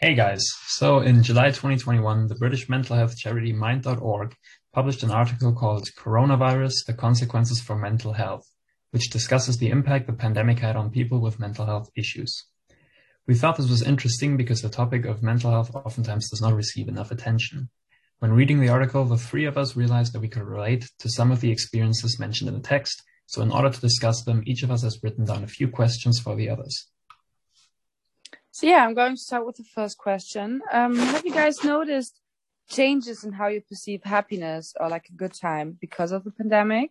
Hey guys, so in July 2021, the British mental health charity Mind.org published an article called Coronavirus The Consequences for Mental Health, which discusses the impact the pandemic had on people with mental health issues. We thought this was interesting because the topic of mental health oftentimes does not receive enough attention. When reading the article, the three of us realized that we could relate to some of the experiences mentioned in the text, so in order to discuss them, each of us has written down a few questions for the others. So yeah, I'm going to start with the first question. Um, have you guys noticed changes in how you perceive happiness or like a good time because of the pandemic?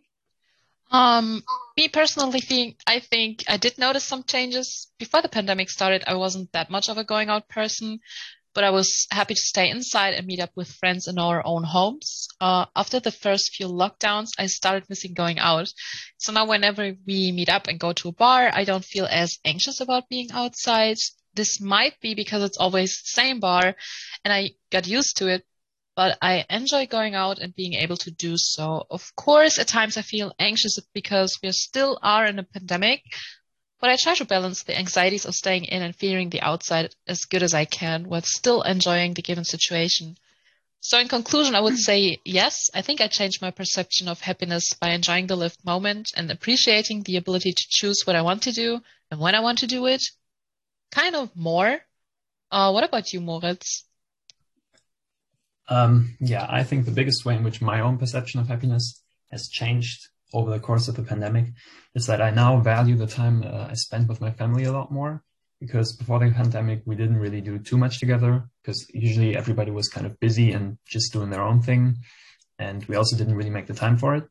Um, me personally, think I think I did notice some changes before the pandemic started. I wasn't that much of a going out person, but I was happy to stay inside and meet up with friends in our own homes. Uh, after the first few lockdowns, I started missing going out. So now, whenever we meet up and go to a bar, I don't feel as anxious about being outside this might be because it's always the same bar and I got used to it, but I enjoy going out and being able to do so. Of course, at times I feel anxious because we still are in a pandemic, but I try to balance the anxieties of staying in and fearing the outside as good as I can while still enjoying the given situation. So in conclusion, I would hmm. say yes, I think I changed my perception of happiness by enjoying the lived moment and appreciating the ability to choose what I want to do and when I want to do it kind of more. Uh, what about you, Moritz? Um, yeah, I think the biggest way in which my own perception of happiness has changed over the course of the pandemic is that I now value the time uh, I spend with my family a lot more. Because before the pandemic, we didn't really do too much together because usually everybody was kind of busy and just doing their own thing. And we also didn't really make the time for it.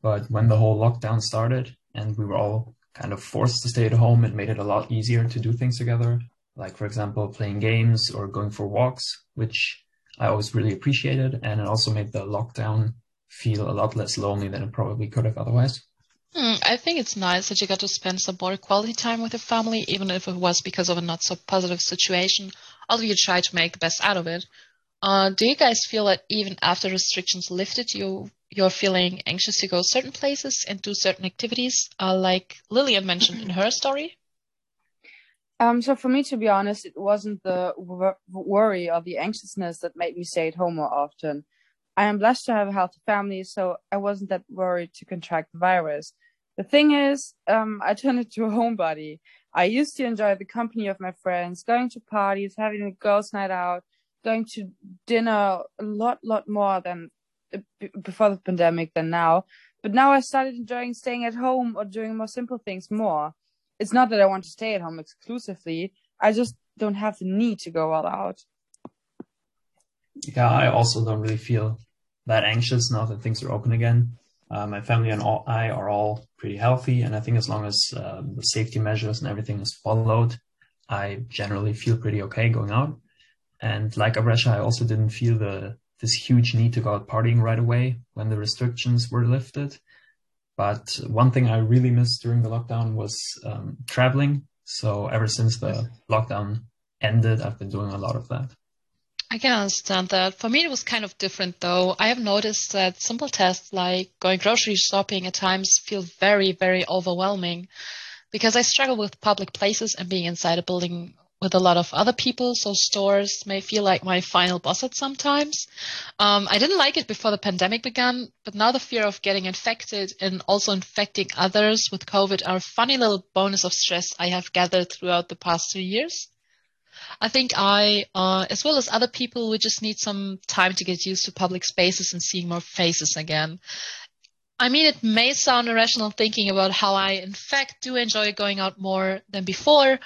But when the whole lockdown started and we were all kind of forced to stay at home, it made it a lot easier to do things together. Like, for example, playing games or going for walks, which I always really appreciated. And it also made the lockdown feel a lot less lonely than it probably could have otherwise. Hmm, I think it's nice that you got to spend some more quality time with your family, even if it was because of a not so positive situation. Although you try to make the best out of it. Uh, do you guys feel that even after restrictions lifted, you you're feeling anxious to go certain places and do certain activities, uh, like Lillian mentioned in her story? Um, so for me, to be honest, it wasn't the worry or the anxiousness that made me stay at home more often. I am blessed to have a healthy family, so I wasn't that worried to contract the virus. The thing is, um, I turned into a homebody. I used to enjoy the company of my friends, going to parties, having a girls' night out, going to dinner a lot, lot more than before the pandemic than now. But now I started enjoying staying at home or doing more simple things more. It's not that I want to stay at home exclusively. I just don't have the need to go all out. Yeah, I also don't really feel that anxious now that things are open again. Uh, my family and all, I are all pretty healthy, and I think as long as uh, the safety measures and everything is followed, I generally feel pretty okay going out. And like Abresha, I also didn't feel the this huge need to go out partying right away when the restrictions were lifted. But one thing I really missed during the lockdown was um, traveling. So ever since the lockdown ended, I've been doing a lot of that. I can understand that. For me, it was kind of different though. I have noticed that simple tasks like going grocery shopping at times feel very, very overwhelming because I struggle with public places and being inside a building with a lot of other people, so stores may feel like my final boss at sometimes. Um, I didn't like it before the pandemic began, but now the fear of getting infected and also infecting others with COVID are a funny little bonus of stress I have gathered throughout the past two years. I think I, uh, as well as other people, we just need some time to get used to public spaces and seeing more faces again. I mean, it may sound irrational thinking about how I, in fact, do enjoy going out more than before,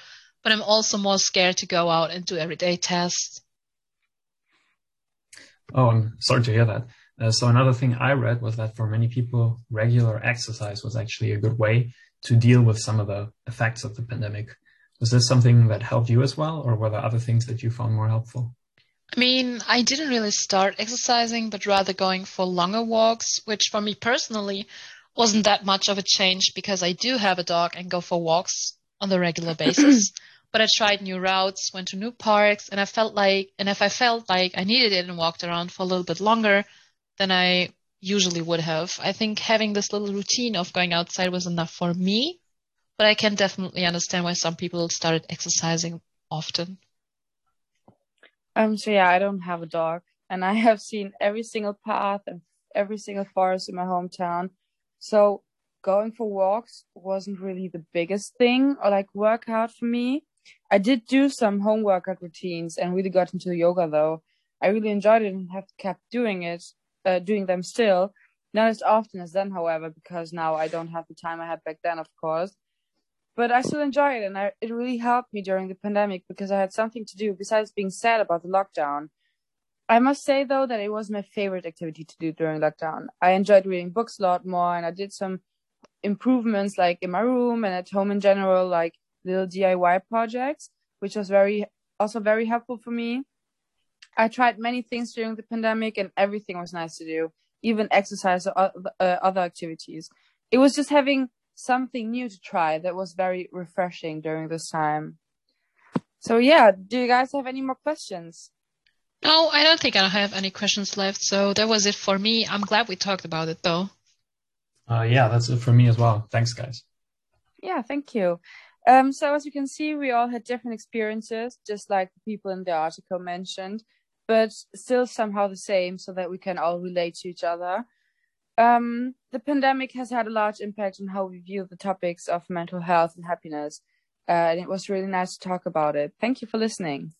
but I'm also more scared to go out and do everyday tests. Oh, I'm sorry to hear that. Uh, so another thing I read was that for many people, regular exercise was actually a good way to deal with some of the effects of the pandemic. Was this something that helped you as well, or were there other things that you found more helpful? I mean, I didn't really start exercising, but rather going for longer walks, which for me personally wasn't that much of a change because I do have a dog and go for walks on the regular basis. but I tried new routes, went to new parks, and I felt like, and if I felt like I needed it and walked around for a little bit longer than I usually would have, I think having this little routine of going outside was enough for me. But I can definitely understand why some people started exercising often. Um. So yeah, I don't have a dog, and I have seen every single path and every single forest in my hometown. So going for walks wasn't really the biggest thing or like workout for me. I did do some home workout routines and really got into yoga though. I really enjoyed it and have kept doing it, uh, doing them still. Not as often as then, however, because now I don't have the time I had back then, of course. But I still enjoy it, and I, it really helped me during the pandemic because I had something to do besides being sad about the lockdown. I must say though that it was my favorite activity to do during lockdown. I enjoyed reading books a lot more, and I did some improvements like in my room and at home in general, like little DIY projects, which was very also very helpful for me. I tried many things during the pandemic, and everything was nice to do, even exercise or uh, other activities. It was just having something new to try that was very refreshing during this time. So yeah, do you guys have any more questions? No, I don't think I have any questions left. So that was it for me. I'm glad we talked about it though. Uh, yeah, that's it for me as well. Thanks, guys. Yeah, thank you. Um, so as you can see, we all had different experiences, just like the people in the article mentioned, but still somehow the same, so that we can all relate to each other. Um, the pandemic has had a large impact on how we view the topics of mental health and happiness, uh, and it was really nice to talk about it. Thank you for listening.